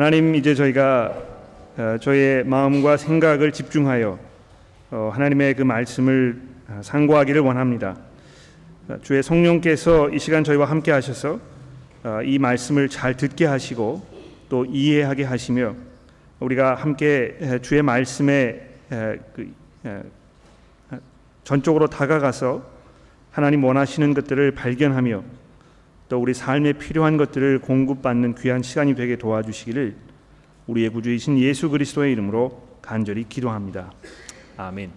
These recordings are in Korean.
하나님 이제 저희가 어, 저의 마음과 생각을 집중하여 어, 하나님의 그 말씀을 어, 상고하기를 원합니다. 주의 성령께서 이 시간 저희와 함께 하셔서 이 말씀을 잘 듣게 하시고 또 이해하게 하시며 우리가 함께 주의 말씀에 그, 전적으로 다가가서 하나님 원하시는 것들을 발견하며 또 우리 삶에 필요한 것들을 공급받는 귀한 시간이 되게 도와주시기를 우리의 구주이신 예수 그리스도의 이름으로 간절히 기도합니다. 아멘.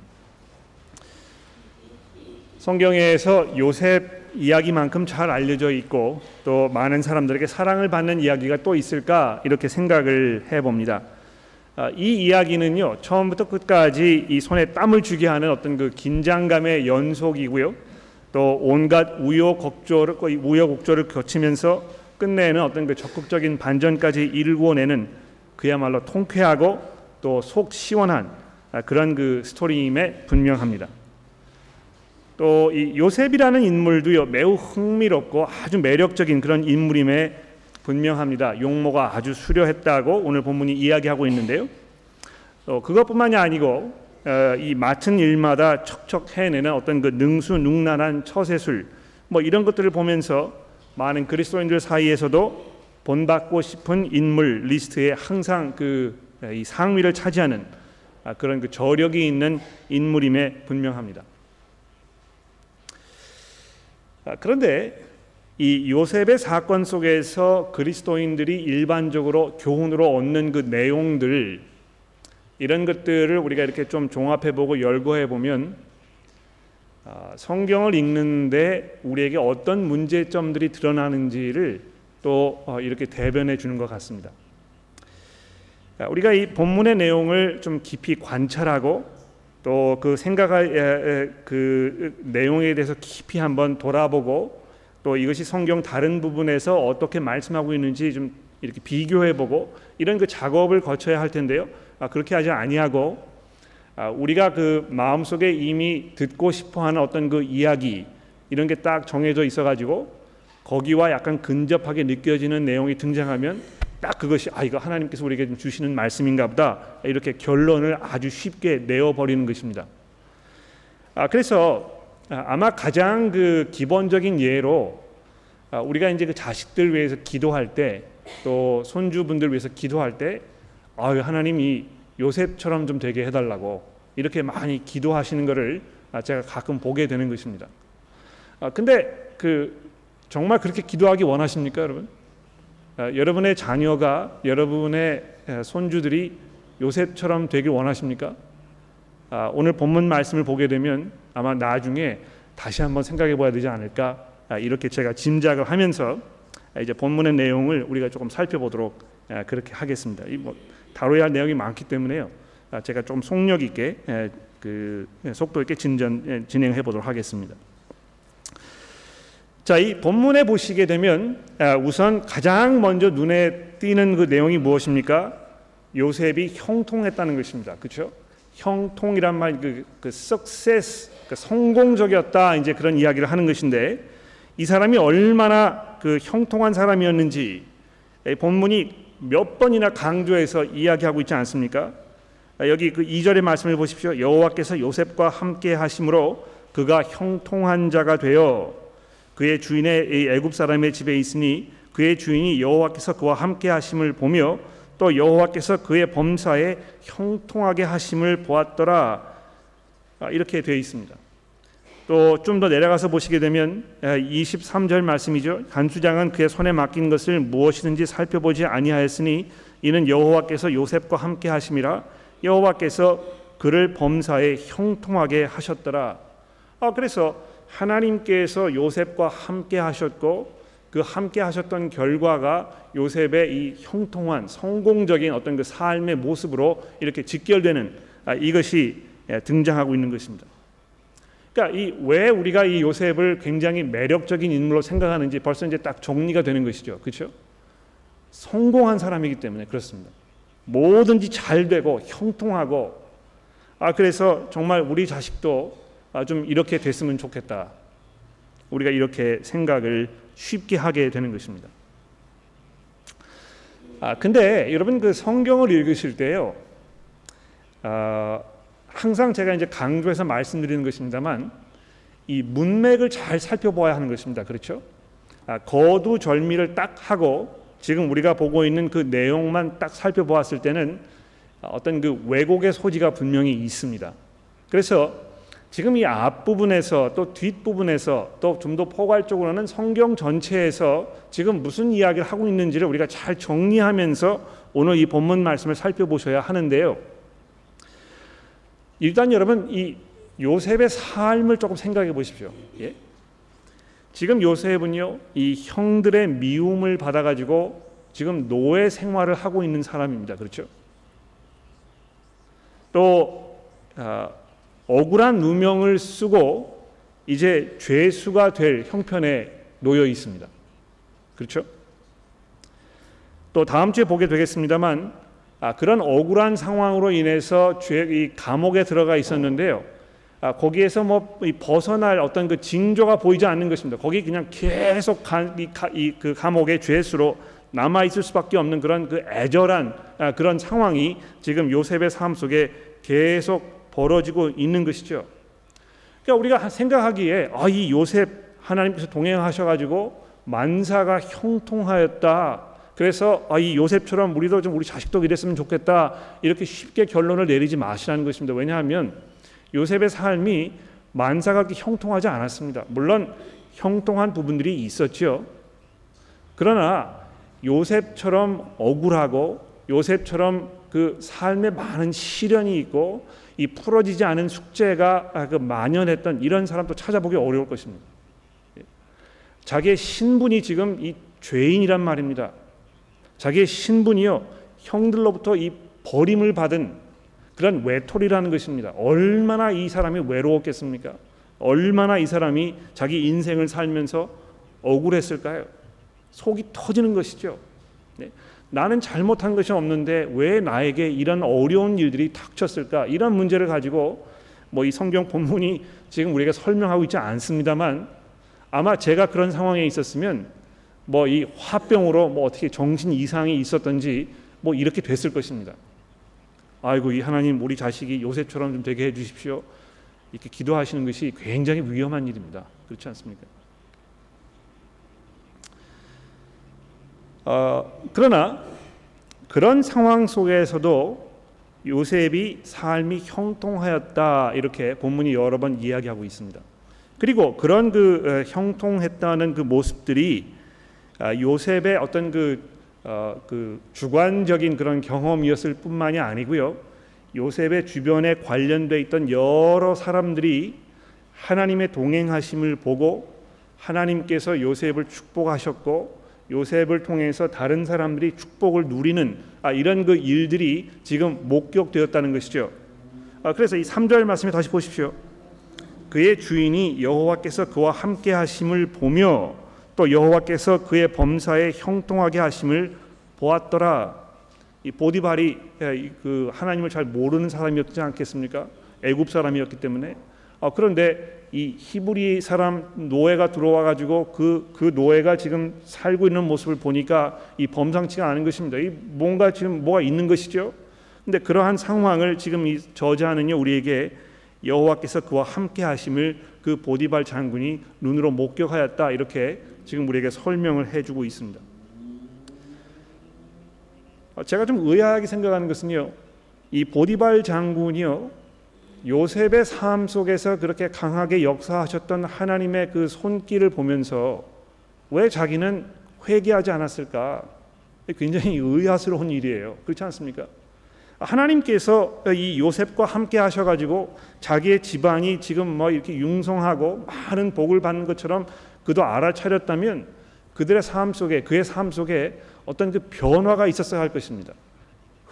성경에서 요셉 이야기만큼 잘 알려져 있고 또 많은 사람들에게 사랑을 받는 이야기가 또 있을까 이렇게 생각을 해봅니다. 아, 이 이야기는요 처음부터 끝까지 이 손에 땀을 주게 하는 어떤 그 긴장감의 연속이고요. 또 온갖 우여곡절을 우여곡절을 거치면서 끝내는 어떤 그 적극적인 반전까지 이루어내는 그야말로 통쾌하고 또 속 시원한 아, 그런 그 스토리임에 분명합니다. 또 이 요셉이라는 인물도요 매우 흥미롭고 아주 매력적인 그런 인물임에 분명합니다. 용모가 아주 수려했다고 오늘 본문이 이야기하고 있는데요. 어, 그것뿐만이 아니고 어, 이 맡은 일마다 척척 해내는 어떤 그 능수능란한 처세술 뭐 이런 것들을 보면서 많은 그리스도인들 사이에서도 본받고 싶은 인물 리스트에 항상 그이 상위를 차지하는 아, 그런 그 저력이 있는 인물임에 분명합니다. 아, 그런데 이 요셉의 사건 속에서 그리스도인들이 일반적으로 교훈으로 얻는 그 내용들 이런 것들을 우리가 이렇게 좀 종합해 보고 열거해 보면 아, 성경을 읽는데 우리에게 어떤 문제점들이 드러나는지를 또 어, 이렇게 대변해 주는 것 같습니다. 아, 우리가 이 본문의 내용을 좀 깊이 관찰하고 또 그 생각할 그 내용에 대해서 깊이 한번 돌아보고 또 이것이 성경 다른 부분에서 어떻게 말씀하고 있는지 좀 이렇게 비교해 보고 이런 그 작업을 거쳐야 할 텐데요. 아, 그렇게 하지 아니하고 아, 우리가 그 마음속에 이미 듣고 싶어하는 어떤 그 이야기 이런 게 딱 정해져 있어가지고 거기와 약간 근접하게 느껴지는 내용이 등장하면 딱 그것이 아 이거 하나님께서 우리에게 주시는 말씀인가 보다 이렇게 결론을 아주 쉽게 내어 버리는 것입니다. 아 그래서 아마 가장 그 기본적인 예로 우리가 이제 그 자식들 위해서 기도할 때 또 손주분들 위해서 기도할 때 아, 하나님이 요셉처럼 좀 되게 해달라고 이렇게 많이 기도하시는 것을 제가 가끔 보게 되는 것입니다. 아, 근데 그 정말 그렇게 기도하기 원하십니까, 여러분? 아, 여러분의 자녀가 여러분의 손주들이 요셉처럼 되길 원하십니까? 아, 오늘 본문 말씀을 보게 되면 아마 나중에 다시 한번 생각해 봐야 되지 않을까 아, 이렇게 제가 짐작을 하면서 이제 본문의 내용을 우리가 조금 살펴보도록 아, 그렇게 하겠습니다. 이 뭐 다뤄야 할 내용이 많기 때문에요. 아, 제가 좀 속력 있게 그 속도 있게 진전 진행해 보도록 하겠습니다. 자, 이 본문에 보시게 되면 우선 가장 먼저 눈에 띄는 그 내용이 무엇입니까? 요셉이 형통했다는 것입니다. 그렇죠? 형통이란 말, 그, 그 success, 그 성공적이었다 이제 그런 이야기를 하는 것인데 이 사람이 얼마나 그 형통한 사람이었는지 본문이 몇 번이나 강조해서 이야기하고 있지 않습니까? 여기 그 2절의 말씀을 보십시오. 여호와께서 요셉과 함께 하심으로 그가 형통한 자가 되어 그의 주인의 애굽 사람의 집에 있으니 그의 주인이 여호와께서 그와 함께 하심을 보며 또 여호와께서 그의 범사에 형통하게 하심을 보았더라. 아, 이렇게 되어 있습니다. 또 좀 더 내려가서 보시게 되면 23절 말씀이죠. 간수장은 그의 손에 맡긴 것을 무엇이든지 살펴보지 아니하였으니 이는 여호와께서 요셉과 함께 하심이라 여호와께서 그를 범사에 형통하게 하셨더라. 아 그래서 하나님께서 요셉과 함께 하셨고 그 함께 하셨던 결과가 요셉의 이 형통한 성공적인 어떤 그 삶의 모습으로 이렇게 직결되는 아, 이것이 등장하고 있는 것입니다. 그러니까 이 왜 우리가 이 요셉을 굉장히 매력적인 인물로 생각하는지 벌써 이제 딱 정리가 되는 것이죠. 그렇죠? 성공한 사람이기 때문에 그렇습니다. 뭐든지 잘 되고 형통하고 아 그래서 정말 우리 자식도 아, 좀 이렇게 됐으면 좋겠다. 우리가 이렇게 생각을 쉽게 하게 되는 것입니다. 아 근데 여러분 그 성경을 읽으실 때요. 아, 항상 제가 이제 강조해서 말씀드리는 것입니다만 이 문맥을 잘 살펴봐야 하는 것입니다. 그렇죠? 아, 거두절미를 딱 하고 지금 우리가 보고 있는 그 내용만 딱 살펴보았을 때는 어떤 그 왜곡의 소지가 분명히 있습니다. 그래서 지금 이 앞부분에서 또 뒷부분에서 또 좀 더 포괄적으로는 성경 전체에서 지금 무슨 이야기를 하고 있는지를 우리가 잘 정리하면서 오늘 이 본문 말씀을 살펴보셔야 하는데요. 일단 여러분 이 요셉의 삶을 조금 생각해 보십시오. 예? 지금 요셉은요 이 형들의 미움을 받아가지고 지금 노예 생활을 하고 있는 사람입니다. 그렇죠? 또 어, 억울한 누명을 쓰고 이제 죄수가 될 형편에 놓여 있습니다. 그렇죠? 또 다음 주에 보게 되겠습니다만 아, 그런 억울한 상황으로 인해서 죄, 이 감옥에 들어가 있었는데요. 아, 거기에서 뭐 벗어날 어떤 그 징조가 보이지 않는 것입니다. 거기 그냥 계속 가, 이, 이, 그 감옥의 죄수로 남아 있을 수밖에 없는 그런 그 애절한 아, 그런 상황이 지금 요셉의 삶 속에 계속 벌어지고 있는 것이죠. 그러니까 우리가 생각하기에 아, 이 요셉 하나님께서 동행하셔가지고 만사가 형통하였다. 그래서 아, 이 요셉처럼 우리도 좀 우리 자식도 이랬으면 좋겠다. 이렇게 쉽게 결론을 내리지 마시라는 것입니다. 왜냐하면 요셉의 삶이 만사가 그렇게 형통하지 않았습니다. 물론 형통한 부분들이 있었죠. 그러나 요셉처럼 억울하고 요셉처럼 그 삶에 많은 시련이 있고 이 풀어지지 않은 숙제가 그 만연했던 이런 사람도 찾아보기 어려울 것입니다. 자기의 신분이 지금 이 죄인이란 말입니다. 자기의 신분이요 형들로부터 이 버림을 받은 그런 외톨이라는 것입니다. 얼마나 이 사람이 외로웠겠습니까? 얼마나 이 사람이 자기 인생을 살면서 억울했을까요? 속이 터지는 것이죠. 네. 나는 잘못한 것이 없는데 왜 나에게 이런 어려운 일들이 닥쳤을까? 이런 문제를 가지고 뭐 이 성경 본문이 지금 우리가 설명하고 있지 않습니다만 아마 제가 그런 상황에 있었으면 뭐 이 화병으로 뭐 어떻게 정신 이상이 있었던지 뭐 이렇게 됐을 것입니다. 아이고 이 하나님 우리 자식이 요셉처럼 좀 되게 해 주십시오. 이렇게 기도하시는 것이 굉장히 위험한 일입니다. 그렇지 않습니까? 어, 그러나 그런 상황 속에서도 요셉이 삶이 형통하였다 이렇게 본문이 여러 번 이야기하고 있습니다. 그리고 그런 그 형통했다는 그 모습들이 아, 요셉의 어떤 그, 어, 그 주관적인 그런 경험이었을 뿐만이 아니고요. 요셉의 주변에 관련돼 있던 여러 사람들이 하나님의 동행하심을 보고 하나님께서 요셉을 축복하셨고 요셉을 통해서 다른 사람들이 축복을 누리는 아, 이런 그 일들이 지금 목격되었다는 것이죠. 아, 그래서 이 3절 말씀에 다시 보십시오. 그의 주인이 여호와께서 그와 함께 하심을 보며 또 여호와께서 그의 범사에 형통하게 하심을 보았더라. 이 보디발이 그 하나님을 잘 모르는 사람이었지 않겠습니까? 애굽 사람이었기 때문에. 아, 그런데 이 히브리 사람 노예가 들어와 가지고 그, 그 노예가 지금 살고 있는 모습을 보니까 이 범상치가 않은 것입니다. 이 뭔가 지금 뭐가 있는 것이죠. 근데 그러한 상황을 지금 이 저자는요 우리에게 여호와께서 그와 함께 하심을 그 보디발 장군이 눈으로 목격하였다 이렇게 지금 우리에게 설명을 해주고 있습니다. 제가 좀 의아하게 생각하는 것은요 이 보디발 장군이요 요셉의 삶 속에서 그렇게 강하게 역사하셨던 하나님의 그 손길을 보면서 왜 자기는 회개하지 않았을까? 굉장히 의아스러운 일이에요. 그렇지 않습니까? 하나님께서 이 요셉과 함께 하셔가지고 자기의 집안이 지금 뭐 이렇게 융성하고 많은 복을 받는 것처럼 그도 알아차렸다면 그들의 삶 속에 그의 삶 속에 어떤 그 변화가 있었어야 할 것입니다.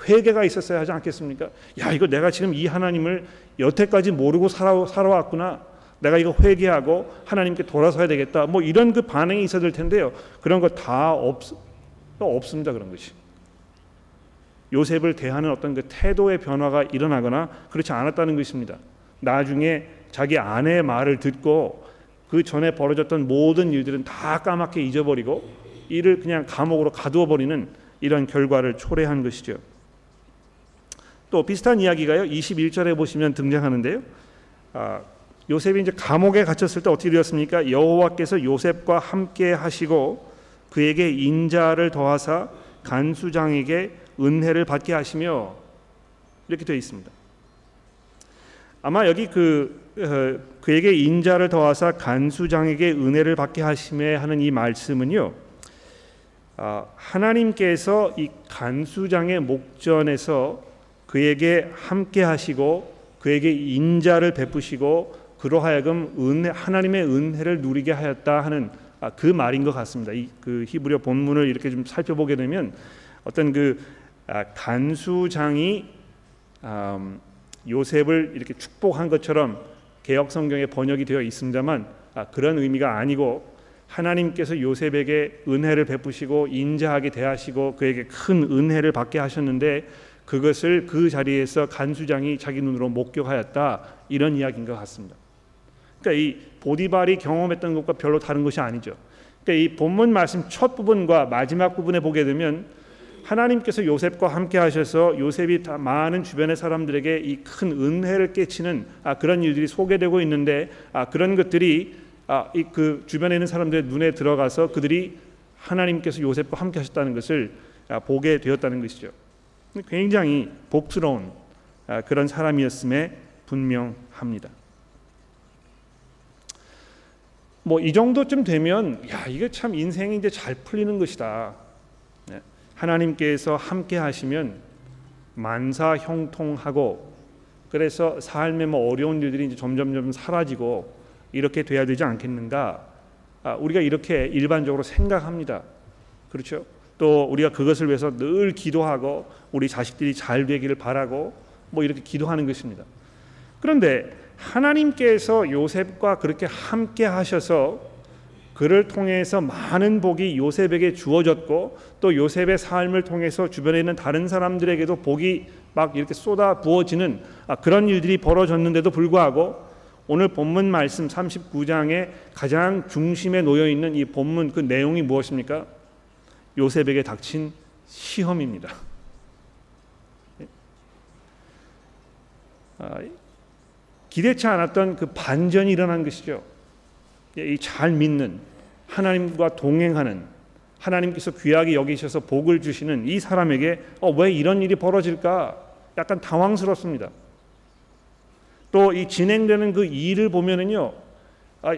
회개가 있었어야 하지 않겠습니까? 야 이거 내가 지금 이 하나님을 여태까지 모르고 살아, 살아왔구나. 내가 이거 회개하고 하나님께 돌아서야 되겠다. 뭐 이런 그 반응이 있어야 될 텐데요. 그런 거 다 없, 없습니다. 그런 것이. 요셉을 대하는 어떤 그 태도의 변화가 일어나거나 그렇지 않았다는 것입니다. 나중에 자기 아내의 말을 듣고 그 전에 벌어졌던 모든 일들은 다 까맣게 잊어버리고 이를 그냥 감옥으로 가두어 버리는 이런 결과를 초래한 것이죠. 또 비슷한 이야기가요. 21절에 보시면 등장하는데요. 아, 요셉이 이제 감옥에 갇혔을 때 어떻게 되었습니까? 여호와께서 요셉과 함께 하시고 그에게 인자를 더하사 간수장에게 은혜를 받게 하시며 이렇게 되어 있습니다. 아마 여기 그 어, 그에게 인자를 더하사 간수장에게 은혜를 받게 하심에 하는 이 말씀은요. 아, 하나님께서 이 간수장의 목전에서 그에게 함께 하시고 그에게 인자를 베푸시고 그로 하여금 은혜 하나님의 은혜를 누리게 하였다 하는 아, 그 말인 것 같습니다. 이 그 히브리어 본문을 이렇게 좀 살펴보게 되면 어떤 그 아, 간수장이 음, 요셉을 이렇게 축복한 것처럼 개혁 성경에 번역이 되어 있습니다만 아, 그런 의미가 아니고 하나님께서 요셉에게 은혜를 베푸시고 인자하게 대하시고 그에게 큰 은혜를 받게 하셨는데 그것을 그 자리에서 간수장이 자기 눈으로 목격하였다 이런 이야기인 것 같습니다. 그러니까 이 보디발이 경험했던 것과 별로 다른 것이 아니죠. 그러니까 이 본문 말씀 첫 부분과 마지막 부분에 보게 되면 하나님께서 요셉과 함께 하셔서 요셉이 다 많은 주변의 사람들에게 이 큰 은혜를 깨치는 아, 그런 일들이 소개되고 있는데 아, 그런 것들이 아, 이 그 주변에 있는 사람들의 눈에 들어가서 그들이 하나님께서 요셉과 함께 하셨다는 것을 아, 보게 되었다는 것이죠. 굉장히 복스러운 아, 그런 사람이었음에 분명합니다. 뭐 이 정도쯤 되면 야 이게 참 인생이 이제 잘 풀리는 것이다. 네. 하나님께서 함께 하시면 만사 형통하고 그래서 삶의 뭐 어려운 일들이 이제 점점점 사라지고 이렇게 돼야 되지 않겠는가? 아, 우리가 이렇게 일반적으로 생각합니다. 그렇죠? 또 우리가 그것을 위해서 늘 기도하고 우리 자식들이 잘 되기를 바라고 뭐 이렇게 기도하는 것입니다. 그런데 하나님께서 요셉과 그렇게 함께 하셔서 그를 통해서 많은 복이 요셉에게 주어졌고 또 요셉의 삶을 통해서 주변에 있는 다른 사람들에게도 복이 막 이렇게 쏟아 부어지는 아, 그런 일들이 벌어졌는데도 불구하고 오늘 본문 말씀 39장의 가장 중심에 놓여 있는 이 본문 그 내용이 무엇입니까? 요셉에게 닥친 시험입니다. 아, 기대치 않았던 그 반전이 일어난 것이죠. 이 잘 믿는 하나님과 동행하는 하나님께서 귀하게 여기셔서 복을 주시는 이 사람에게 어, 왜 이런 일이 벌어질까? 약간 당황스럽습니다. 또 이 진행되는 그 일을 보면은요, 아,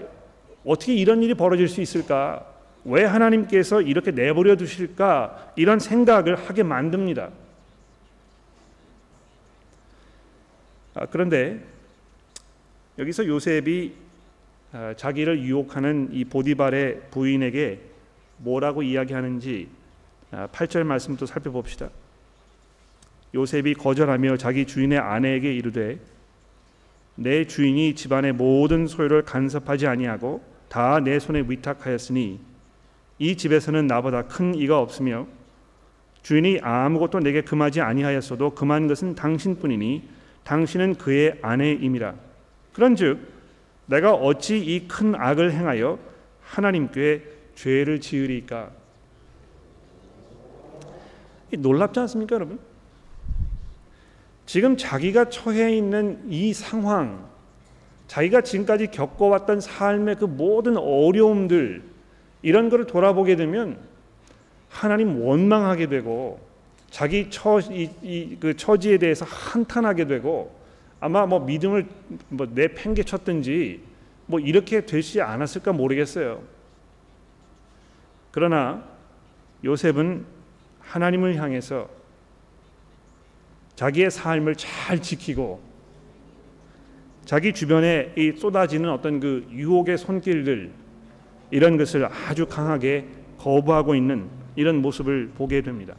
어떻게 이런 일이 벌어질 수 있을까? 왜 하나님께서 이렇게 내버려 두실까 이런 생각을 하게 만듭니다. 아, 그런데 여기서 요셉이 아, 자기를 유혹하는 이 보디발의 부인에게 뭐라고 이야기하는지 8절 아, 말씀도 살펴봅시다. 요셉이 거절하며 자기 주인의 아내에게 이르되 내 주인이 집안의 모든 소유를 간섭하지 아니하고 다 내 손에 위탁하였으니 이 집에서는 나보다 큰 이가 없으며 주인이 아무것도 내게 금하지 아니하였어도 금한 것은 당신뿐이니 당신은 그의 아내임이라. 그런즉 내가 어찌 이 큰 악을 행하여 하나님께 죄를 지으리까? 놀랍지 않습니까, 여러분? 지금 자기가 처해 있는 이 상황, 자기가 지금까지 겪어왔던 삶의 그 모든 어려움들 이런 것을 돌아보게 되면 하나님 원망하게 되고 자기 처이그 처지에 대해서 한탄하게 되고 아마 뭐 믿음을 뭐 내팽개쳤든지 뭐 이렇게 되지 않았을까 모르겠어요. 그러나 요셉은 하나님을 향해서 자기의 삶을 잘 지키고 자기 주변에 이 쏟아지는 어떤 그 유혹의 손길들 이런 것을 아주 강하게 거부하고 있는 이런 모습을 보게 됩니다.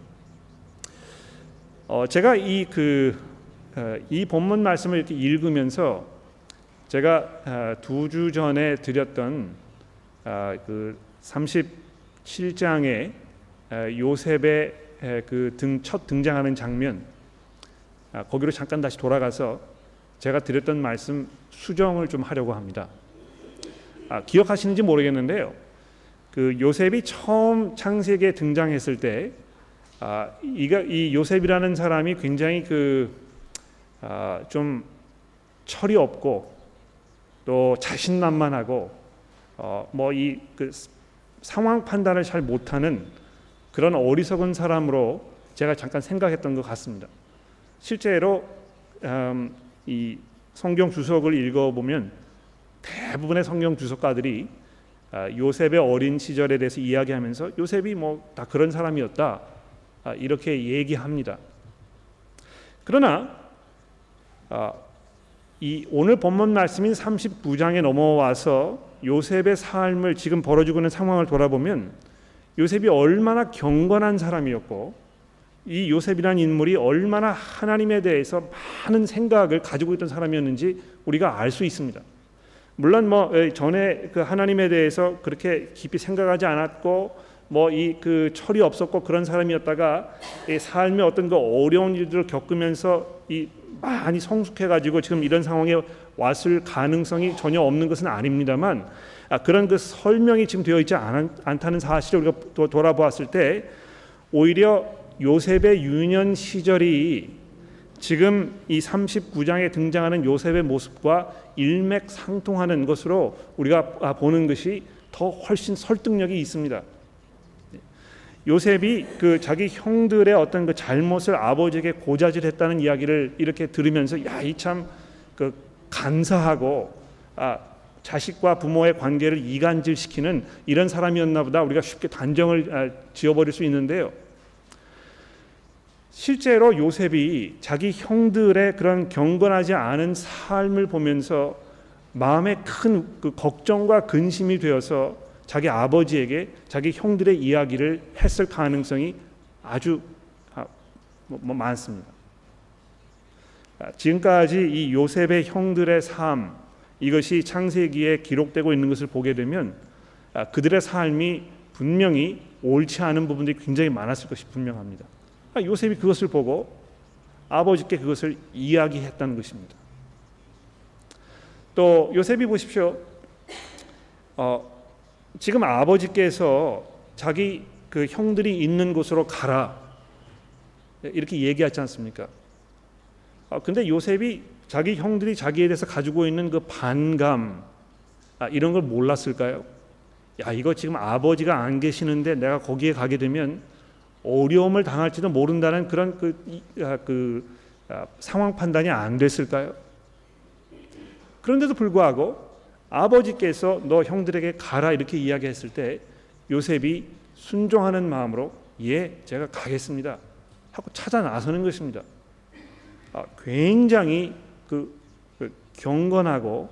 어, 제가 이그 이 그, 본문 말씀을 이렇게 읽으면서 제가 어, 두주 전에 드렸던 어, 그 37장의 어, 요셉의 그첫 등장하는 장면 아, 거기로 잠깐 다시 돌아가서 제가 드렸던 말씀 수정을 좀 하려고 합니다. 아, 기억하시는지 모르겠는데요. 그 요셉이 처음 창세기에 등장했을 때 아, 이 요셉이라는 사람이 굉장히 그 좀 아, 철이 없고 또 자신만만하고 어, 뭐이 그 상황 판단을 잘 못하는 그런 어리석은 사람으로 제가 잠깐 생각했던 것 같습니다. 실제로 음, 이 성경 주석을 읽어보면 대부분의 성경 주석가들이 아, 요셉의 어린 시절에 대해서 이야기하면서 요셉이 뭐 다 그런 사람이었다 아, 이렇게 얘기합니다. 그러나 아, 이 오늘 본문 말씀인 39장에 넘어와서 요셉의 삶을 지금 벌어지고 있는 상황을 돌아보면 요셉이 얼마나 경건한 사람이었고 이 요셉이라는 인물이 얼마나 하나님에 대해서 많은 생각을 가지고 있던 사람이었는지 우리가 알 수 있습니다. 물론 뭐 전에 그 하나님에 대해서 그렇게 깊이 생각하지 않았고 뭐 이 그 철이 없었고 그런 사람이었다가 이 삶의 어떤 그 어려운 일들을 겪으면서 이 많이 성숙해 가지고 지금 이런 상황에 왔을 가능성이 전혀 없는 것은 아닙니다만 아, 그런 그 설명이 지금 되어 있지 않, 않다는 사실을 우리가 또 돌아보았을 때 오히려 요셉의 유년 시절이 지금 이 39장에 등장하는 요셉의 모습과 일맥상통하는 것으로 우리가 보는 것이 더 훨씬 설득력이 있습니다. 요셉이 그 자기 형들의 어떤 그 잘못을 아버지에게 고자질했다는 이야기를 이렇게 들으면서 야 이 참 그 간사하고 아 자식과 부모의 관계를 이간질시키는 이런 사람이었나 보다 우리가 쉽게 단정을 아, 지어버릴 수 있는데요. 실제로 요셉이 자기 형들의 그런 경건하지 않은 삶을 보면서 마음에 큰 그 걱정과 근심이 되어서 자기 아버지에게 자기 형들의 이야기를 했을 가능성이 아주 아, 뭐, 뭐 많습니다. 아, 지금까지 이 요셉의 형들의 삶 이것이 창세기에 기록되고 있는 것을 보게 되면 아, 그들의 삶이 분명히 옳지 않은 부분들이 굉장히 많았을 것이 분명합니다. 요셉이 그것을 보고 아버지께 그것을 이야기했다는 것입니다. 또 요셉이 보십시오. 어, 지금 아버지께서 자기 그 형들이 있는 곳으로 가라 이렇게 얘기하지 않습니까? 아, 근데 요셉이 자기 형들이 자기에 대해서 가지고 있는 그 반감 아, 이런 걸 몰랐을까요? 야 이거 지금 아버지가 안 계시는데 내가 거기에 가게 되면 어려움을 당할지도 모른다는 그런 그, 아, 그 아, 상황 판단이 안 됐을까요? 그런데도 불구하고 아버지께서 너 형들에게 가라 이렇게 이야기했을 때 요셉이 순종하는 마음으로 예 제가 가겠습니다 하고 찾아 나서는 것입니다. 아, 굉장히 그, 그 경건하고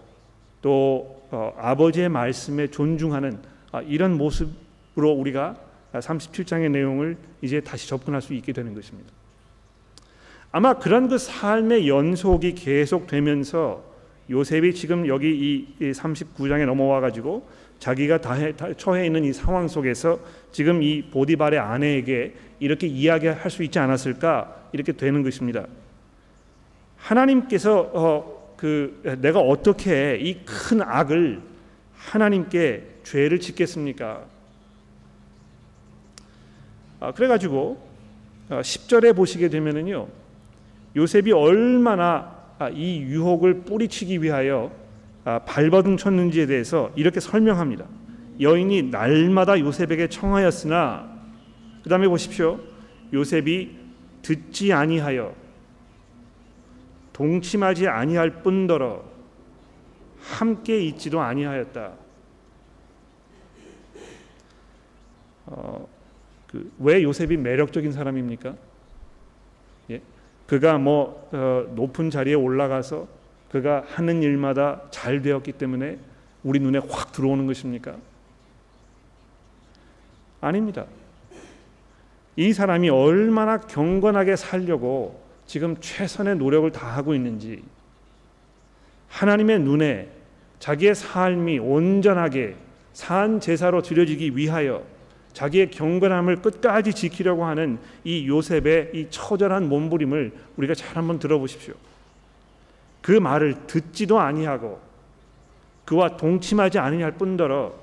또 어, 아버지의 말씀에 존중하는 아, 이런 모습으로 우리가 37장의 내용을 이제 다시 접근할 수 있게 되는 것입니다. 아마 그런 그 삶의 연속이 계속되면서 요셉이 지금 여기 이 39장에 넘어와 가지고 자기가 다, 다 처해 있는 이 상황 속에서 지금 이 보디발의 아내에게 이렇게 이야기할 수 있지 않았을까 이렇게 되는 것입니다. 하나님께서 어, 그 내가 어떻게 이 큰 악을 하나님께 죄를 짓겠습니까? 아, 그래가지고 10절에 어, 보시게 되면은요 요셉이 얼마나 아, 이 유혹을 뿌리치기 위하여 아, 발버둥 쳤는지에 대해서 이렇게 설명합니다. 여인이 날마다 요셉에게 청하였으나 그 다음에 보십시오. 요셉이 듣지 아니하여 동침하지 아니할 뿐더러 함께 있지도 아니하였다. 어, 그 왜 요셉이 매력적인 사람입니까? 그가 뭐 어, 높은 자리에 올라가서 그가 하는 일마다 잘 되었기 때문에 우리 눈에 확 들어오는 것입니까? 아닙니다. 이 사람이 얼마나 경건하게 살려고 지금 최선의 노력을 다하고 있는지 하나님의 눈에 자기의 삶이 온전하게 산 제사로 드려지기 위하여 자기의 경건함을 끝까지 지키려고 하는 이 요셉의 이 처절한 몸부림을 우리가 잘 한번 들어보십시오. 그 말을 듣지도 아니하고 그와 동침하지 아니할 뿐더러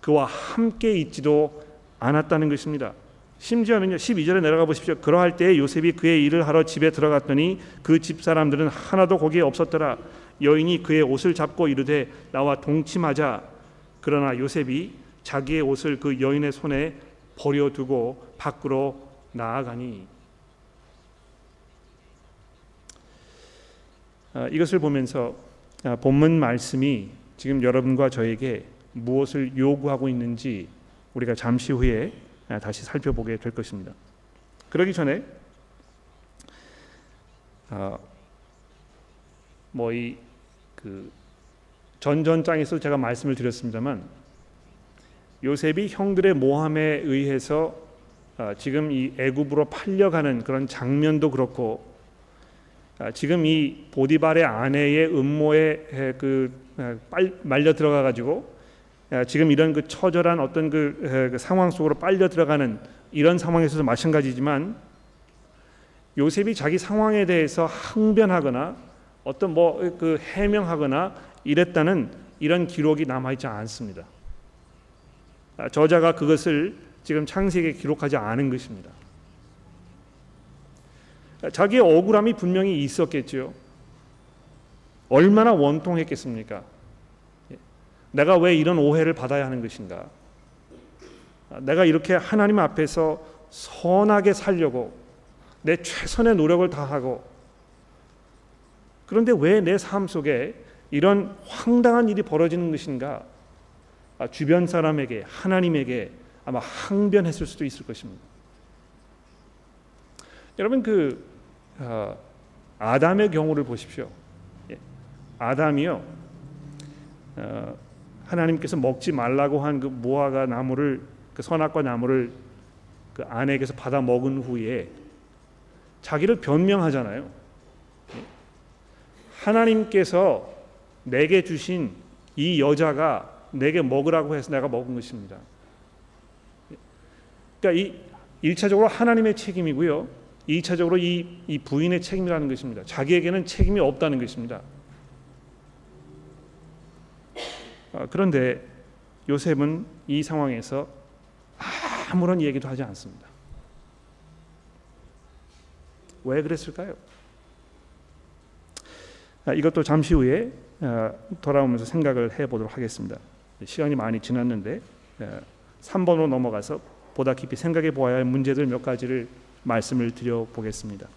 그와 함께 있지도 않았다는 것입니다. 심지어는요 12절에 내려가 보십시오. 그러할 때 요셉이 그의 일을 하러 집에 들어갔더니 그 집 사람들은 하나도 거기에 없었더라. 여인이 그의 옷을 잡고 이르되 나와 동침하자. 그러나 요셉이 자기의 옷을 그 여인의 손에 버려두고 밖으로 나아가니 아, 이것을 보면서 아, 본문 말씀이 지금 여러분과 저에게 무엇을 요구하고 있는지 우리가 잠시 후에 아, 다시 살펴보게 될 것입니다. 그러기 전에 뭐이 그 전전장에서 제가 말씀을 드렸습니다만 요셉이 형들의 모함에 의해서 지금 이 애굽으로 팔려가는 그런 장면도 그렇고 아, 지금 이 보디발의 아내의 음모에 그 말려 들어가 가지고 지금 이런 그 처절한 어떤 그, 그 상황 속으로 빨려 들어가는 이런 상황에서도 마찬가지지만 요셉이 자기 상황에 대해서 항변하거나 어떤 뭐 그 해명하거나 이랬다는 이런 기록이 남아 있지 않습니다. 아, 저자가 그것을 지금 창세기에 기록하지 않은 것입니다. 자기의 억울함이 분명히 있었겠지요. 얼마나 원통했겠습니까? 예. 내가 왜 이런 오해를 받아야 하는 것인가? 아, 내가 이렇게 하나님 앞에서 선하게 살려고 내 최선의 노력을 다하고 그런데 왜 내 삶 속에 이런 황당한 일이 벌어지는 것인가? 아, 주변 사람에게 하나님에게 아마 항변했을 수도 있을 것입니다. 여러분 그 어, 아담의 경우를 보십시오. 예. 아담이요. 어, 하나님께서 먹지 말라고 한 그 무화과 나무를 그 선악과 나무를 그 아내에게서 받아 먹은 후에 자기를 변명하잖아요. 예. 하나님께서 내게 주신 이 여자가 내게 먹으라고 해서 내가 먹은 것입니다. 예. 그러니까 이 일차적으로 하나님의 책임이고요. 2차적으로 이, 이 부인의 책임이라는 것입니다. 자기에게는 책임이 없다는 것입니다. 아, 그런데 요셉은 이 상황에서 아무런 얘기도 하지 않습니다. 왜 그랬을까요? 아, 이것도 잠시 후에 아, 돌아오면서 생각을 해보도록 하겠습니다. 시간이 많이 지났는데 3번으로 넘어가서 보다 깊이 생각해 보아야 할 문제들 몇 가지를 말씀을 드려 보겠습니다.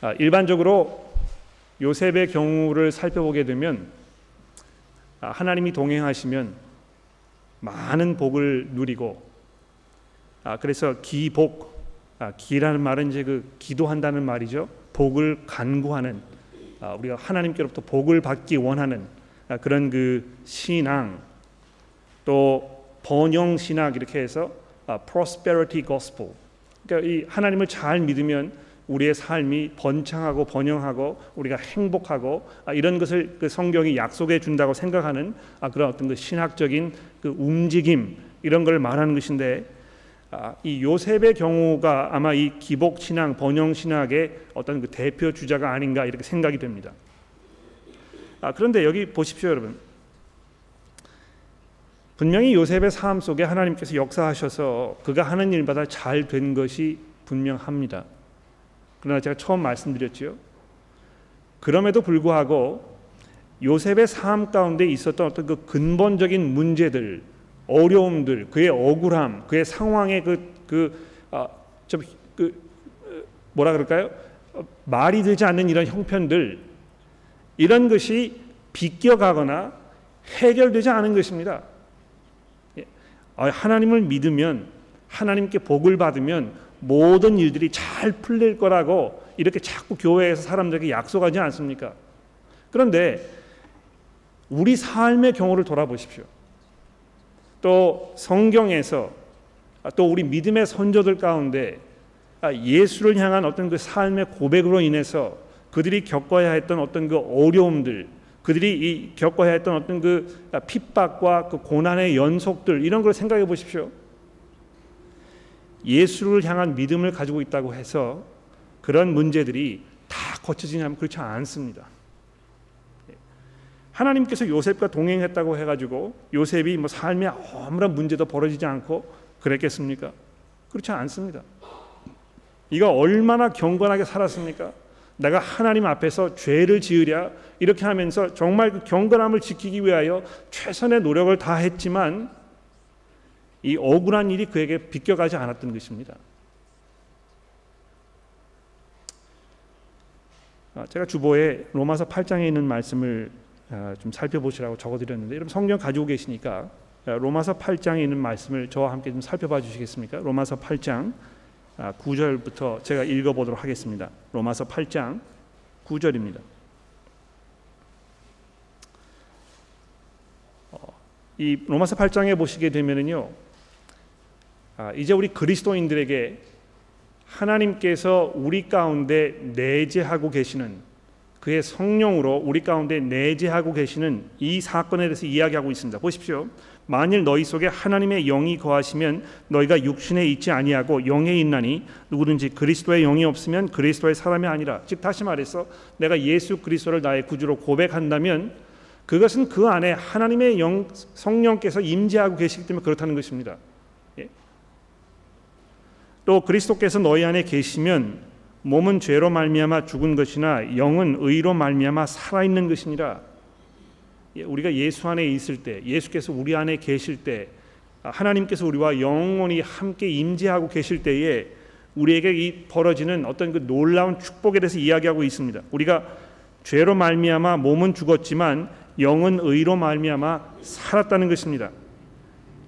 아, 일반적으로 요셉의 경우를 살펴보게 되면 아, 하나님이 동행하시면 많은 복을 누리고 아, 그래서 기복 아, 기라는 말은 이제 그 기도한다는 말이죠. 복을 간구하는 아, 우리가 하나님께로부터 복을 받기 원하는 아, 그런 그 신앙 또 번영 신학 이렇게 해서 아, prosperity gospel. 그러니까 이 하나님을 잘 믿으면 우리의 삶이 번창하고 번영하고 우리가 행복하고 아, 이런 것을 그 성경이 약속해 준다고 생각하는 아, 그런 어떤 그 신학적인 그 움직임 이런 걸 말하는 것인데 이 요셉의 경우가 아마 이 기복 신앙, 번영 신학의 어떤 그 대표 주자가 아닌가 이렇게 생각이 됩니다. 그런데 여기 보십시오, 여러분. 분명히 요셉의 삶 속에 하나님께서 역사하셔서 그가 하는 일마다 잘 된 것이 분명합니다. 그러나 제가 처음 말씀드렸지요. 그럼에도 불구하고 요셉의 삶 가운데 있었던 어떤 그 근본적인 문제들, 어려움들, 그의 억울함, 그의 상황의 그그 아, 그 뭐라 그럴까요? 말이 되지 않는 이런 형편들 이런 것이 비껴가거나 해결되지 않은 것입니다. 아, 하나님을 믿으면 하나님께 복을 받으면 모든 일들이 잘 풀릴 거라고 이렇게 자꾸 교회에서 사람들에게 약속하지 않습니까? 그런데 우리 삶의 경우를 돌아보십시오. 또 성경에서 또 우리 믿음의 선조들 가운데 예수를 향한 어떤 그 삶의 고백으로 인해서 그들이 겪어야 했던 어떤 그 어려움들 그들이 이 겪어야 했던 어떤 그 핍박과 그 고난의 연속들 이런 걸 생각해 보십시오. 예수를 향한 믿음을 가지고 있다고 해서 그런 문제들이 다 고쳐지냐면 그렇지 않습니다. 하나님께서 요셉과 동행했다고 해가지고 요셉이 뭐 삶에 아무런 문제도 벌어지지 않고 그랬겠습니까? 그렇지 않습니다. 이가 얼마나 경건하게 살았습니까? 내가 하나님 앞에서 죄를 지으랴 이렇게 하면서 정말 그 경건함을 지키기 위하여 최선의 노력을 다했지만 이 억울한 일이 그에게 비껴가지 않았던 것입니다. 아, 제가 주보에 로마서 8장에 있는 말씀을 아, 좀 살펴보시라고 적어드렸는데 여러분 성경 가지고 계시니까 아, 로마서 8장에 있는 말씀을 저와 함께 좀 살펴봐 주시겠습니까? 로마서 8장 9절부터 제가 읽어보도록 하겠습니다. 로마서 8장 9절입니다. 어, 이 로마서 8장에 보시게 되면은요, 이제 우리 그리스도인들에게 하나님께서 우리 가운데 내재하고 계시는 그의 성령으로 우리 가운데 내재하고 계시는 이 사건에 대해서 이야기하고 있습니다. 보십시오. 만일 너희 속에 하나님의 영이 거하시면 너희가 육신에 있지 아니하고 영에 있나니 누구든지 그리스도의 영이 없으면 그리스도의 사람이 아니라 즉 다시 말해서 내가 예수 그리스도를 나의 구주로 고백한다면 그것은 그 안에 하나님의 영 성령께서 임재하고 계시기 때문에 그렇다는 것입니다. 또 그리스도께서 너희 안에 계시면 몸은 죄로 말미암아 죽은 것이나 영은 의로 말미암아 살아 있는 것이니라. 예, 우리가 예수 안에 있을 때, 예수께서 우리 안에 계실 때, 하나님께서 우리와 영원히 함께 임재하고 계실 때에 우리에게 이 벌어지는 어떤 그 놀라운 축복에 대해서 이야기하고 있습니다. 우리가 죄로 말미암아 몸은 죽었지만 영은 의로 말미암아 살았다는 것입니다.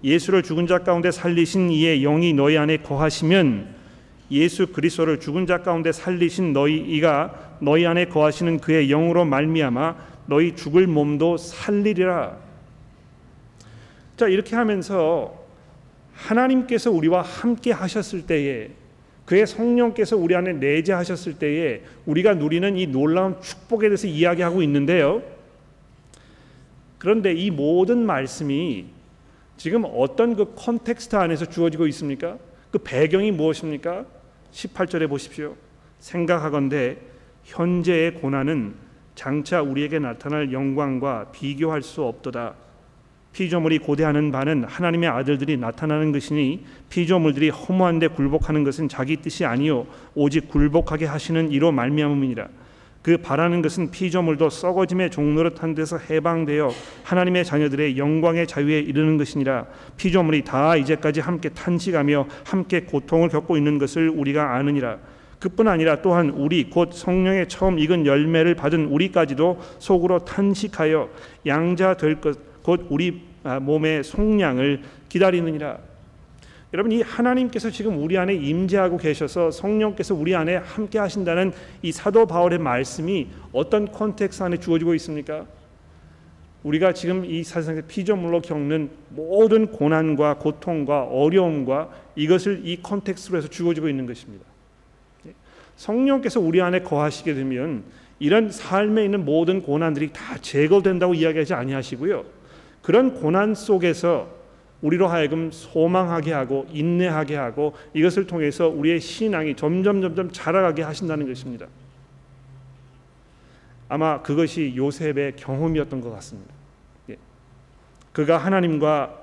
예수를 죽은 자 가운데 살리신 이의 영이 너희 안에 거하시면 예수 그리스도를 죽은 자 가운데 살리신 너희 이가 너희 안에 거하시는 그의 영으로 말미암아 너희 죽을 몸도 살리리라. 자 이렇게 하면서 하나님께서 우리와 함께 하셨을 때에 그의 성령께서 우리 안에 내재하셨을 때에 우리가 누리는 이 놀라운 축복에 대해서 이야기하고 있는데요. 그런데 이 모든 말씀이 지금 어떤 그 context 안에서 주어지고 있습니까? 그 배경이 무엇입니까? 18절에 보십시오. 생각하건대 현재의 고난은 장차 우리에게 나타날 영광과 비교할 수 없도다. 피조물이 고대하는 바는 하나님의 아들들이 나타나는 것이니 피조물들이 허무한데 굴복하는 것은 자기 뜻이 아니요 오직 굴복하게 하시는 이로 말미암음이니라. 그 바라는 것은 피조물도 썩어짐의 종노릇한 데서 해방되어 하나님의 자녀들의 영광의 자유에 이르는 것이니라. 피조물이 다 이제까지 함께 탄식하며 함께 고통을 겪고 있는 것을 우리가 아느니라. 그뿐 아니라 또한 우리 곧 성령의 처음 익은 열매를 받은 우리까지도 속으로 탄식하여 양자 될 것 곧 우리 아, 몸의 속량을 기다리느니라 여러분 이 하나님께서 지금 우리 안에 임재하고 계셔서 성령께서 우리 안에 함께 하신다는 이 사도 바울의 말씀이 어떤 context 안에 주어지고 있습니까? 우리가 지금 이 세상에 피조물로 겪는 모든 고난과 고통과 어려움과 이것을 이 컨텍스로 해서 주어지고 있는 것입니다. 예. 성령께서 우리 안에 거하시게 되면 이런 삶에 있는 모든 고난들이 다 제거된다고 이야기하지 아니하시고요. 그런 고난 속에서 우리로 하여금 소망하게 하고 인내하게 하고 이것을 통해서 우리의 신앙이 점점 점점 자라가게 하신다는 것입니다. 아마 그것이 요셉의 경험이었던 것 같습니다. 예. 그가 하나님과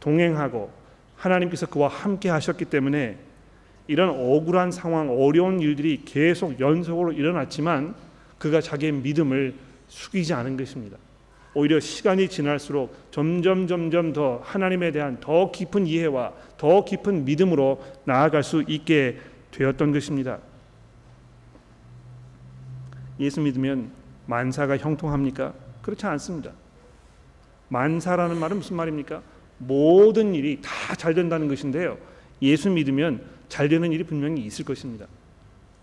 동행하고 하나님께서 그와 함께 하셨기 때문에 이런 억울한 상황, 어려운 일들이 계속 연속으로 일어났지만 그가 자기의 믿음을 숙이지 않은 것입니다. 오히려 시간이 지날수록 점점 점점 더 하나님에 대한 더 깊은 이해와 더 깊은 믿음으로 나아갈 수 있게 되었던 것입니다. 예수 믿으면 만사가 형통합니까? 그렇지 않습니다. 만사라는 말은 무슨 말입니까? 모든 일이 다 잘 된다는 것인데요. 예수 믿으면 잘 되는 일이 분명히 있을 것입니다.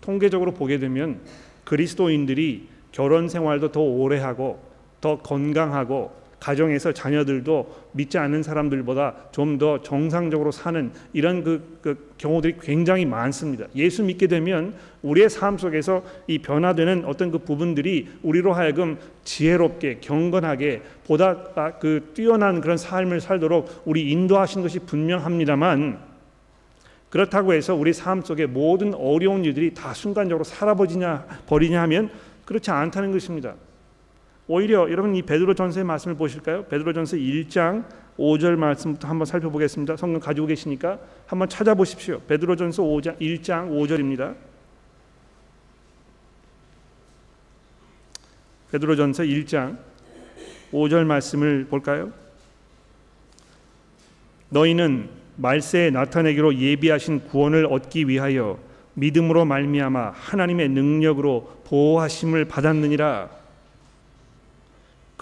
통계적으로 보게 되면 그리스도인들이 결혼 생활도 더 오래 하고 더 건강하고 가정에서 자녀들도 믿지 않는 사람들보다 좀 더 정상적으로 사는 이런 그, 그, 경우들이 굉장히 많습니다. 예수 믿게 되면 우리의 삶 속에서 이 변화되는 어떤 그 부분들이 우리로 하여금 지혜롭게 경건하게 보다 그 뛰어난 그런 삶을 살도록 우리 인도하신 것이 분명합니다만 그렇다고 해서 우리 삶 속에 모든 어려운 일들이 다 순간적으로 사라버리냐 버리냐 하면 그렇지 않다는 것입니다. 오히려 여러분 이 베드로전서의 말씀을 보실까요? 베드로전서 1장 5절 말씀부터 한번 살펴보겠습니다. 성경 가지고 계시니까 한번 찾아보십시오. 베드로전서 5장 1장 5절입니다. 베드로전서 1장 5절 말씀을 볼까요? 너희는 말세에 나타내기로 예비하신 구원을 얻기 위하여 믿음으로 말미암아 하나님의 능력으로 보호하심을 받았느니라.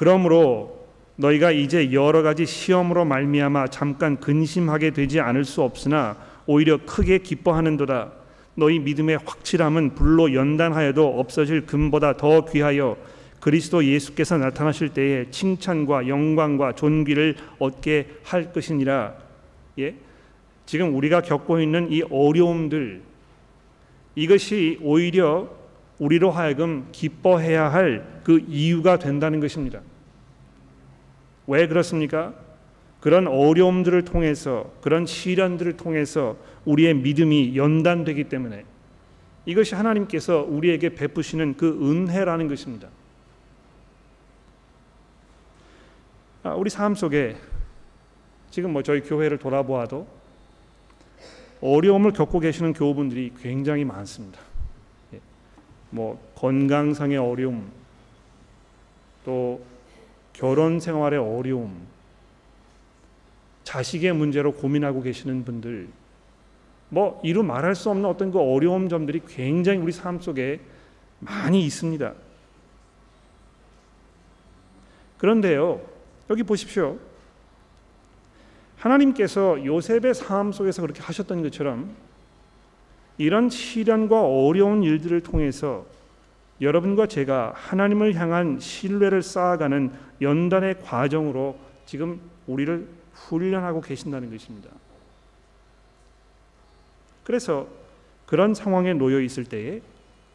그러므로 너희가 이제 여러 가지 시험으로 말미암아 잠깐 근심하게 되지 않을 수 없으나 오히려 크게 기뻐하는도다. 너희 믿음의 확실함은 불로 연단하여도 없어질 금보다 더 귀하여 그리스도 예수께서 나타나실 때에 칭찬과 영광과 존귀를 얻게 할 것이니라. 예? 지금 우리가 겪고 있는 이 어려움들 이것이 오히려 우리로 하여금 기뻐해야 할 그 이유가 된다는 것입니다. 왜 그렇습니까? 그런 어려움들을 통해서 그런 시련들을 통해서 우리의 믿음이 연단되기 때문에 이것이 하나님께서 우리에게 베푸시는 그 은혜라는 것입니다. 아, 우리 삶 속에 지금 뭐 저희 교회를 돌아보아도 어려움을 겪고 계시는 교우분들이 굉장히 많습니다. 예. 뭐 건강상의 어려움, 또 결혼 생활의 어려움, 자식의 문제로 고민하고 계시는 분들, 뭐 이루 말할 수 없는 어떤 그 어려움 점들이 굉장히 우리 삶 속에 많이 있습니다. 그런데요, 여기 보십시오. 하나님께서 요셉의 삶 속에서 그렇게 하셨던 것처럼 이런 시련과 어려운 일들을 통해서 여러분과 제가 하나님을 향한 신뢰를 쌓아가는 연단의 과정으로 지금 우리를 훈련하고 계신다는 것입니다. 그래서 그런 상황에 놓여 있을 때에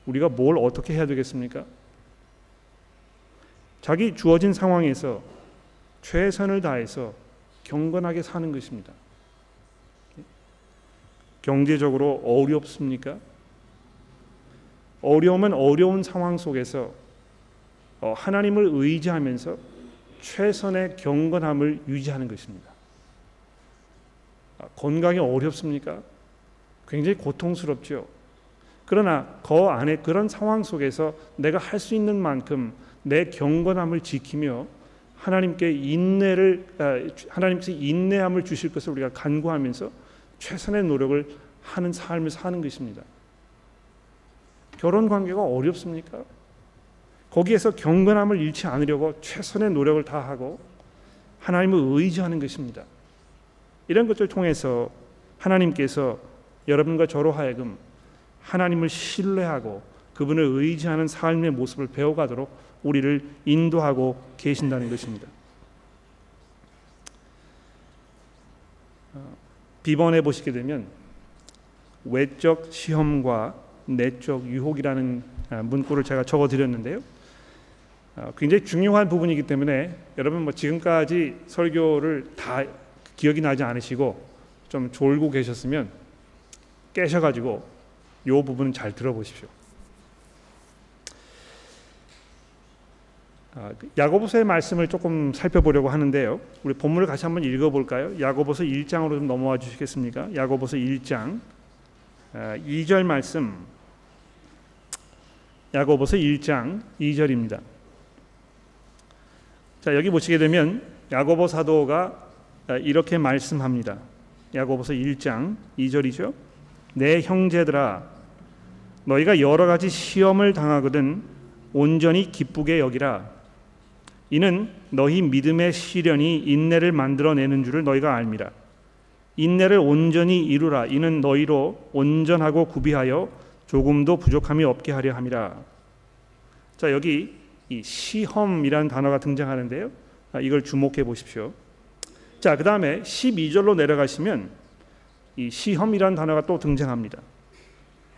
우리가 뭘 어떻게 해야 되겠습니까? 자기 주어진 상황에서 최선을 다해서 경건하게 사는 것입니다. 경제적으로 어렵습니까? 어려움은 어려운 상황 속에서 어, 하나님을 의지하면서 최선의 경건함을 유지하는 것입니다. 아, 건강이 어렵습니까? 굉장히 고통스럽죠. 그러나 그 안에 그런 상황 속에서 내가 할 수 있는 만큼 내 경건함을 지키며 하나님께 인내를 아, 하나님께서 인내함을 주실 것을 우리가 간구하면서 최선의 노력을 하는 삶을 사는 것입니다. 결혼 관계가 어렵습니까? 거기에서 경건함을 잃지 않으려고 최선의 노력을 다하고 하나님을 의지하는 것입니다. 이런 것들을 통해서 하나님께서 여러분과 저로 하여금 하나님을 신뢰하고 그분을 의지하는 삶의 모습을 배워가도록 우리를 인도하고 계신다는 것입니다. 어, 비번해 보시게 되면 외적 시험과 내적 유혹이라는 아, 문구를 제가 적어 드렸는데요. 어, 굉장히 중요한 부분이기 때문에 여러분 뭐 지금까지 설교를 다 기억이 나지 않으시고 좀 졸고 계셨으면 깨셔가지고 이 부분은 잘 들어보십시오. 아, 그 야고보서의 말씀을 조금 살펴보려고 하는데요. 우리 본문을 같이 한번 읽어볼까요? 야고보서 1장으로 좀 넘어와 주시겠습니까? 야고보서 1장 2절 아, 말씀. 야고보서 1장 2절입니다. 자 여기 보시게 되면 야고보 사도가 아, 이렇게 말씀합니다. 야고보서 1장 2절이죠. 내 형제들아 너희가 여러 가지 시험을 당하거든 온전히 기쁘게 여기라 이는 너희 믿음의 시련이 인내를 만들어내는 줄을 너희가 알미라. 인내를 온전히 이루라. 이는 너희로 온전하고 구비하여 조금도 부족함이 없게 하려 함이라. 자 여기 이 시험이라는 단어가 등장하는데요. 아, 이걸 주목해 보십시오. 자, 그 다음에 12절로 내려가시면 이 시험이라는 단어가 또 등장합니다.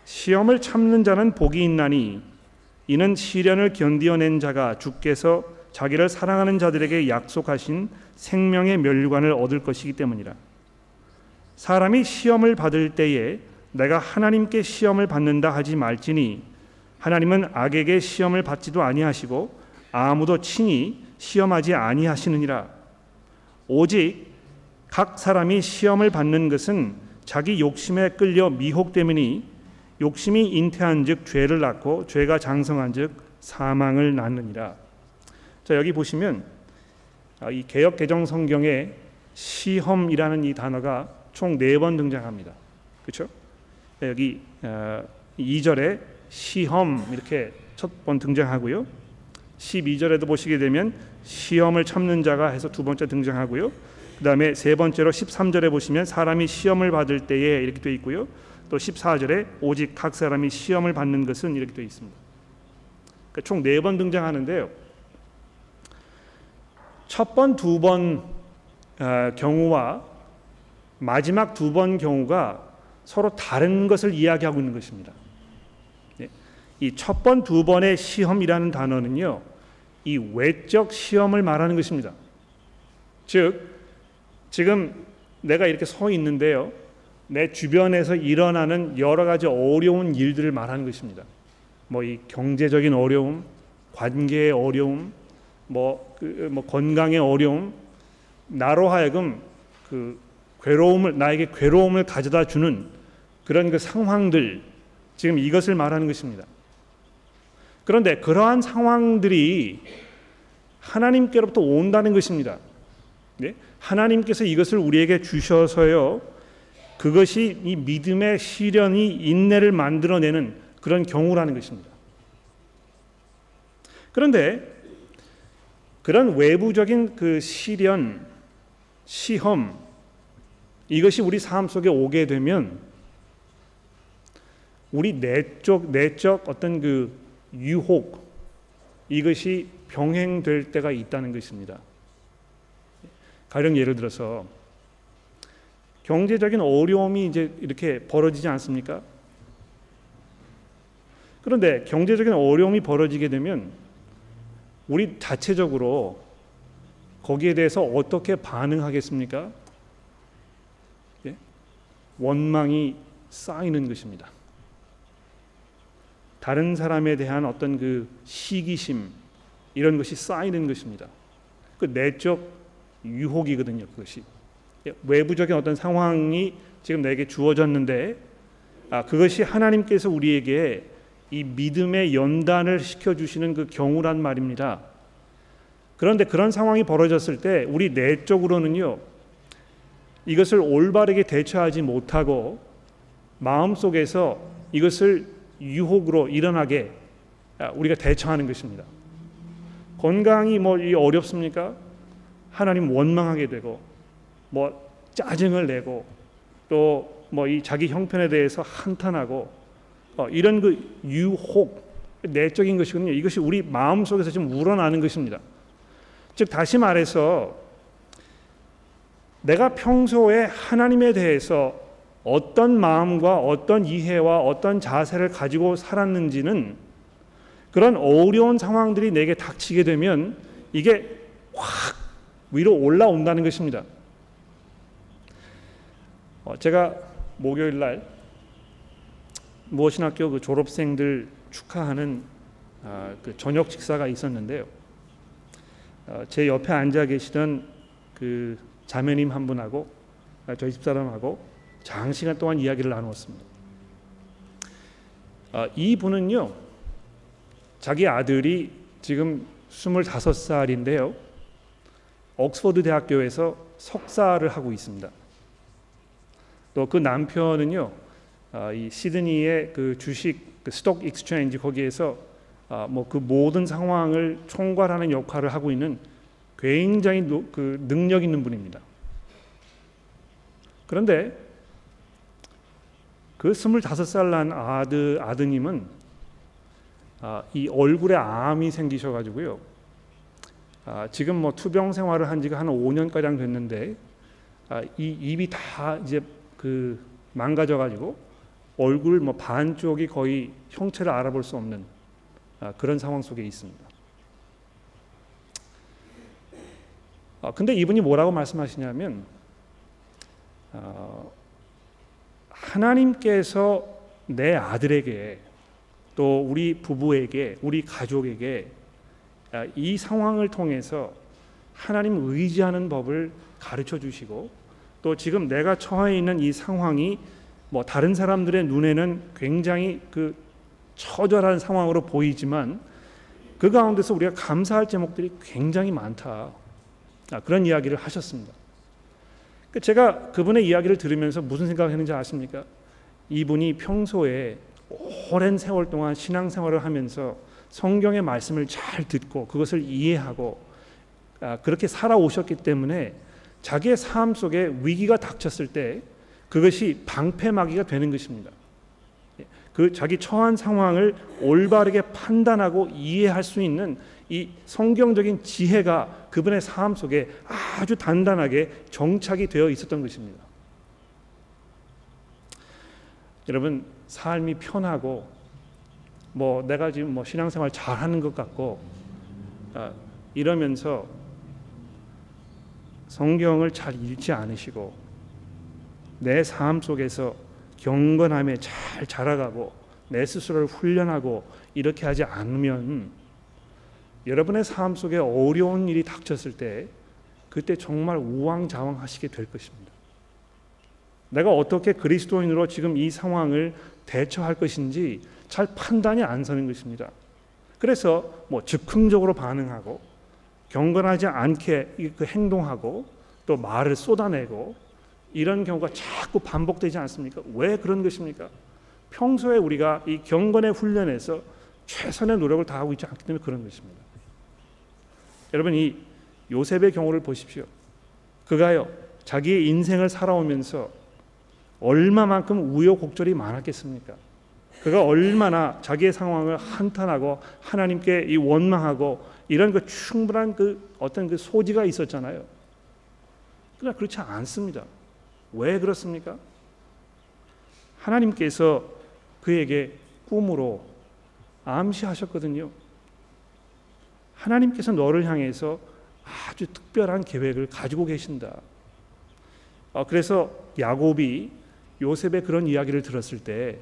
시험을 참는 자는 복이 있나니 이는 시련을 견디어낸 자가 주께서 자기를 사랑하는 자들에게 약속하신 생명의 멸관을 얻을 것이기 때문이라. 사람이 시험을 받을 때에 내가 하나님께 시험을 받는다 하지 말지니 하나님은 악에게 시험을 받지도 아니하시고 아무도 친히 시험하지 아니하시느니라 오직 각 사람이 시험을 받는 것은 자기 욕심에 끌려 미혹되으니 욕심이 잉태한즉 죄를 낳고 죄가 장성한즉 사망을 낳느니라. 자 여기 보시면 아, 이 개역 개정 성경에 시험이라는 이 단어가 총 네 번 등장합니다. 그렇죠? 여기 2절에 어, 시험 이렇게 첫 번 등장하고요. 12절에도 보시게 되면 시험을 참는 자가 해서 두 번째 등장하고요. 그다음에 세 번째로 13절에 보시면 사람이 시험을 받을 때에 이렇게 되어 있고요. 또 14절에 오직 각 사람이 시험을 받는 것은 이렇게 되어 있습니다. 그러니까 총 네 번 등장하는데요. 첫 번, 두번 어, 경우와 마지막 두 번 경우가 서로 다른 것을 이야기하고 있는 것입니다. 네. 이첫 번, 두 번의 시험이라는 단어는요, 이 외적 시험을 말하는 것입니다. 즉, 지금 내가 이렇게 서 있는데요, 내 주변에서 일어나는 여러 가지 어려운 일들을 말하는 것입니다. 뭐 이 경제적인 어려움, 관계의 어려움, 뭐, 그, 뭐 건강의 어려움, 나로 하여금 그 괴로움을 나에게 괴로움을 가져다 주는 그런 그 상황들 지금 이것을 말하는 것입니다. 그런데 그러한 상황들이 하나님께로부터 온다는 것입니다. 네? 하나님께서 이것을 우리에게 주셔서요. 그것이 이 믿음의 시련이 인내를 만들어내는 그런 경우라는 것입니다. 그런데 그런 외부적인 그 시련, 시험 이것이 우리 삶 속에 오게 되면 우리 내적 내적 어떤 그 유혹 이것이 병행될 때가 있다는 것입니다. 가령 예를 들어서 경제적인 어려움이 이제 이렇게 벌어지지 않습니까? 그런데 경제적인 어려움이 벌어지게 되면 우리 자체적으로 거기에 대해서 어떻게 반응하겠습니까? 예? 원망이 쌓이는 것입니다. 다른 사람에 대한 어떤 그 시기심 이런 것이 쌓이는 것입니다. 그 내적 유혹이거든요. 그것이 예, 외부적인 어떤 상황이 지금 내게 주어졌는데 아, 그것이 하나님께서 우리에게 이 믿음의 연단을 시켜 주시는 그 경우란 말입니다. 그런데 그런 상황이 벌어졌을 때 우리 내적으로는요. 이것을 올바르게 대처하지 못하고 마음속에서 이것을 유혹으로 일어나게 아, 우리가 대처하는 것입니다. 건강이 뭐 어렵습니까? 하나님 원망하게 되고 뭐 짜증을 내고 또 뭐 이 자기 형편에 대해서 한탄하고 어, 이런 그 유혹 내적인 것이거든요. 이것이 우리 마음 속에서 지금 우러나는 것입니다. 즉 다시 말해서 내가 평소에 하나님에 대해서 어떤 마음과 어떤 이해와 어떤 자세를 가지고 살았는지는 그런 어려운 상황들이 내게 닥치게 되면 이게 확 위로 올라온다는 것입니다. 어, 제가 목요일 날 무엇신학교 그 졸업생들 축하하는 아, 그 저녁 식사가 있었는데요. 어, 제 옆에 앉아 계시던 그 자매님 한 분하고 아, 저희 집사람하고 장시간 동안 이야기를 나누었습니다. 아, 이 분은요, 자기 아들이 지금 25살인데요. 옥스퍼드 대학교에서 석사를 하고 있습니다. 또 그 남편은요, 아, 이 시드니의 그 주식 그 stock exchange 거기에서 아, 뭐그 모든 상황을 총괄하는 역할을 하고 있는 굉장히 노, 그 능력 있는 분입니다. 그런데 그 스물다섯 살난 아드 아드님은 아, 이 얼굴에 암이 생기셔가지고요. 아, 지금 뭐 투병 생활을 한 지가 한 5년 가량 됐는데 아, 이 입이 다 이제 그 망가져 가지고 얼굴 뭐 반쪽이 거의 형체를 알아볼 수 없는 아, 그런 상황 속에 있습니다. 아, 근데 이분이 뭐라고 말씀하시냐면 어, 하나님께서 내 아들에게 또 우리 부부에게 우리 가족에게 아, 이 상황을 통해서 하나님 의지하는 법을 가르쳐 주시고 또 지금 내가 처해 있는 이 상황이 뭐 다른 사람들의 눈에는 굉장히 그 처절한 상황으로 보이지만 그 가운데서 우리가 감사할 제목들이 굉장히 많다. 아, 그런 이야기를 하셨습니다. 그 제가 그분의 이야기를 들으면서 무슨 생각을 했는지 아십니까? 이분이 평소에 오랜 세월 동안 신앙생활을 하면서 성경의 말씀을 잘 듣고 그것을 이해하고 아, 그렇게 살아오셨기 때문에 자기의 삶 속에 위기가 닥쳤을 때 그것이 방패막이가 되는 것입니다. 예, 그 자기 처한 상황을 올바르게 판단하고 이해할 수 있는 이 성경적인 지혜가 그분의 삶 속에 아주 단단하게 정착이 되어 있었던 것입니다. 여러분 삶이 편하고 뭐 내가 지금 뭐 신앙생활 잘하는 것 같고 아, 이러면서 성경을 잘 읽지 않으시고 내 삶 속에서 경건함에 잘 자라가고 내 스스로를 훈련하고 이렇게 하지 않으면 여러분의 삶 속에 어려운 일이 닥쳤을 때 그때 정말 우왕좌왕 하시게 될 것입니다. 내가 어떻게 그리스도인으로 지금 이 상황을 대처할 것인지 잘 판단이 안 서는 것입니다. 그래서 뭐 즉흥적으로 반응하고 경건하지 않게 그 행동하고 또 말을 쏟아내고 이런 경우가 자꾸 반복되지 않습니까? 왜 그런 것입니까? 평소에 우리가 이 경건의 훈련에서 최선의 노력을 다하고 있지 않기 때문에 그런 것입니다. 여러분 이 요셉의 경우를 보십시오. 그가요 자기의 인생을 살아오면서 얼마만큼 우여곡절이 많았겠습니까? 그가 얼마나 자기의 상황을 한탄하고 하나님께 이 원망하고 이런 그 충분한 그 어떤 그 소지가 있었잖아요. 그러나 그렇지 않습니다. 왜 그렇습니까? 하나님께서 그에게 꿈으로 암시하셨거든요. 하나님께서 너를 향해서 아주 특별한 계획을 가지고 계신다. 어, 그래서 야곱이 요셉의 그런 이야기를 들었을 때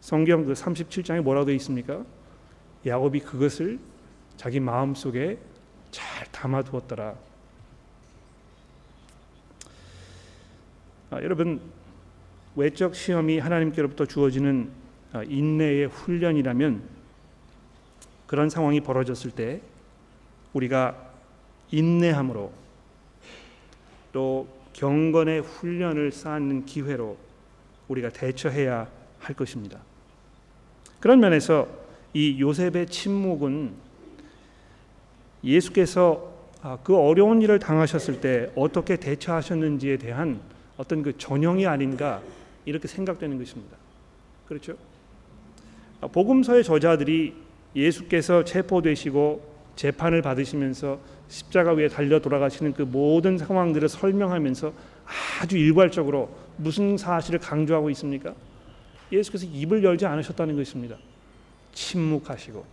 성경 그 37장에 뭐라고 되어 있습니까? 야곱이 그것을 자기 마음 속에 잘 담아두었더라. 아, 여러분 외적 시험이 하나님께로부터 주어지는 아, 인내의 훈련이라면 그런 상황이 벌어졌을 때 우리가 인내함으로 또 경건의 훈련을 쌓는 기회로 우리가 대처해야 할 것입니다. 그런 면에서 이 요셉의 침묵은 예수께서 아, 그 어려운 일을 당하셨을 때 어떻게 대처하셨는지에 대한 어떤 그 전형이 아닌가 이렇게 생각되는 것입니다. 그렇죠? 아, 복음서의 저자들이 예수께서 체포되시고 재판을 받으시면서 십자가 위에 달려 돌아가시는 그 모든 상황들을 설명하면서 아주 일괄적으로 무슨 사실을 강조하고 있습니까? 예수께서 입을 열지 않으셨다는 것입니다. 침묵하시고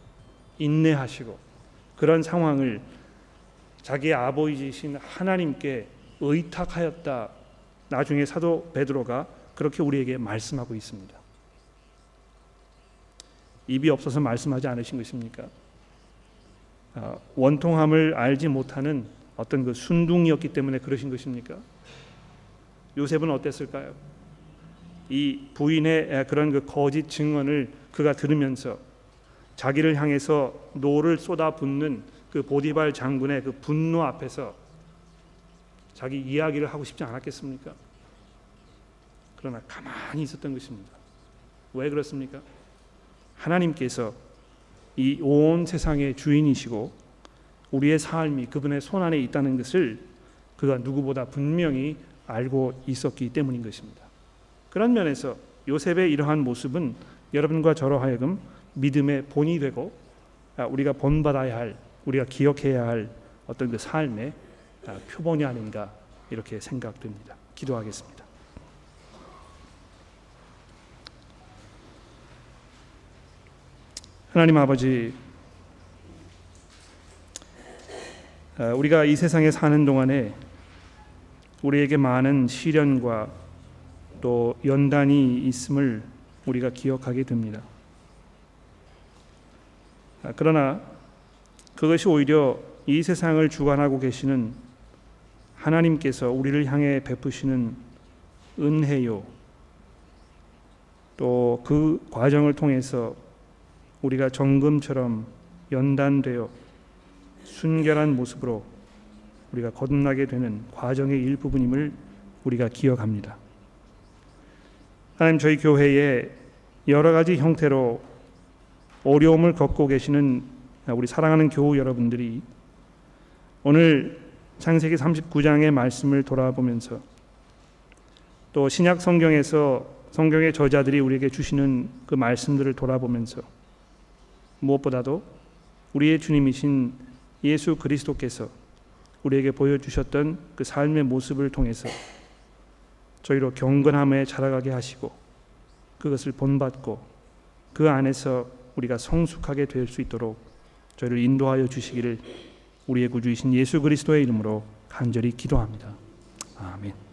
인내하시고 그런 상황을 자기의 아버지이신 하나님께 의탁하였다. 나중에 사도 베드로가 그렇게 우리에게 말씀하고 있습니다. 입이 없어서 말씀하지 않으신 것입니까? 아, 원통함을 알지 못하는 어떤 그 순둥이였기 때문에 그러신 것입니까? 요셉은 어땠을까요? 이 부인의 그런 그 거짓 증언을 그가 들으면서 자기를 향해서 노를 쏟아붓는 그 보디발 장군의 그 분노 앞에서 자기 이야기를 하고 싶지 않았겠습니까? 그러나 가만히 있었던 것입니다. 왜 그렇습니까? 하나님께서 이 온 세상의 주인이시고 우리의 삶이 그분의 손 안에 있다는 것을 그가 누구보다 분명히 알고 있었기 때문인 것입니다. 그런 면에서 요셉의 이러한 모습은 여러분과 저로 하여금 믿음의 본이 되고 아, 우리가 본받아야 할 우리가 기억해야 할 어떤 그 삶의 아, 표본이 아닌가 이렇게 생각됩니다. 기도하겠습니다. 하나님 아버지 아, 우리가 이 세상에 사는 동안에 우리에게 많은 시련과 또 연단이 있음을 우리가 기억하게 됩니다. 아, 그러나 그것이 오히려 이 세상을 주관하고 계시는 하나님께서 우리를 향해 베푸시는 은혜요. 또 그 과정을 통해서 우리가 정금처럼 연단되어 순결한 모습으로 우리가 거듭나게 되는 과정의 일부분임을 우리가 기억합니다. 하나님 저희 교회에 여러 가지 형태로 어려움을 겪고 계시는 우리 사랑하는 교우 여러분들이 오늘 창세기 39장의 말씀을 돌아보면서 또 신약 성경에서 성경의 저자들이 우리에게 주시는 그 말씀들을 돌아보면서 무엇보다도 우리의 주님이신 예수 그리스도께서 우리에게 보여주셨던 그 삶의 모습을 통해서 저희로 경건함에 자라가게 하시고 그것을 본받고 그 안에서 우리가 성숙하게 될 수 있도록 저희를 인도하여 주시기를 우리의 구주이신 예수 그리스도의 이름으로 간절히 기도합니다. 아멘.